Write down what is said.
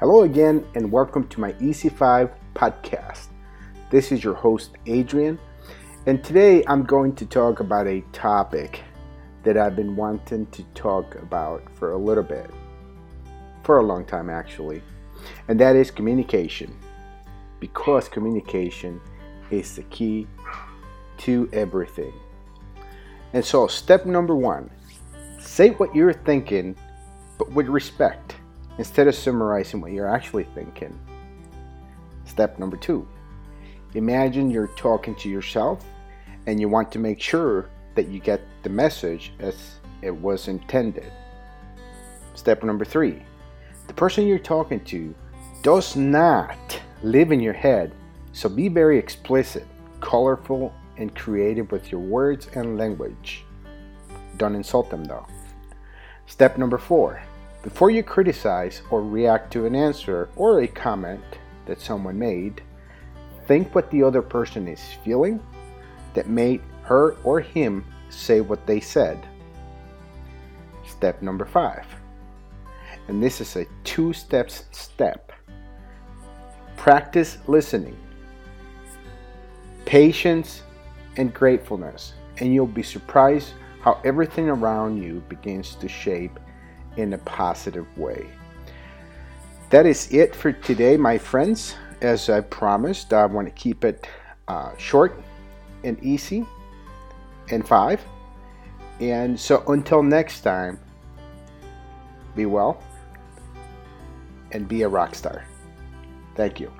Hello again, and welcome to my EC5 podcast. This is your host, Adrian, and today I'm going to talk about a topic that I've been wanting to talk about for a little bit, for a long time actually, and that is communication. Because communication is the key to everything. And so, step number one say what you're thinking, but with respect instead of summarizing what you're actually thinking. Step number two imagine you're talking to yourself and you want to make sure that you get the message as it was intended. Step number three the person you're talking to does not live in your head, so be very explicit, colorful, and creative with your words and language. Don't insult them though. Step number four before you criticize or react to an answer or a comment that someone made, think what the other person is feeling that made her or him say what they said. Step number five, and this is a two steps step. Practice listening, patience, and gratefulness, and you'll be surprised how everything around you begins to shape in a positive way. That is it for today, my friends. As I promised, I want to keep it uh, short and easy and five. And so until next time, be well and be a rock star. Thank you.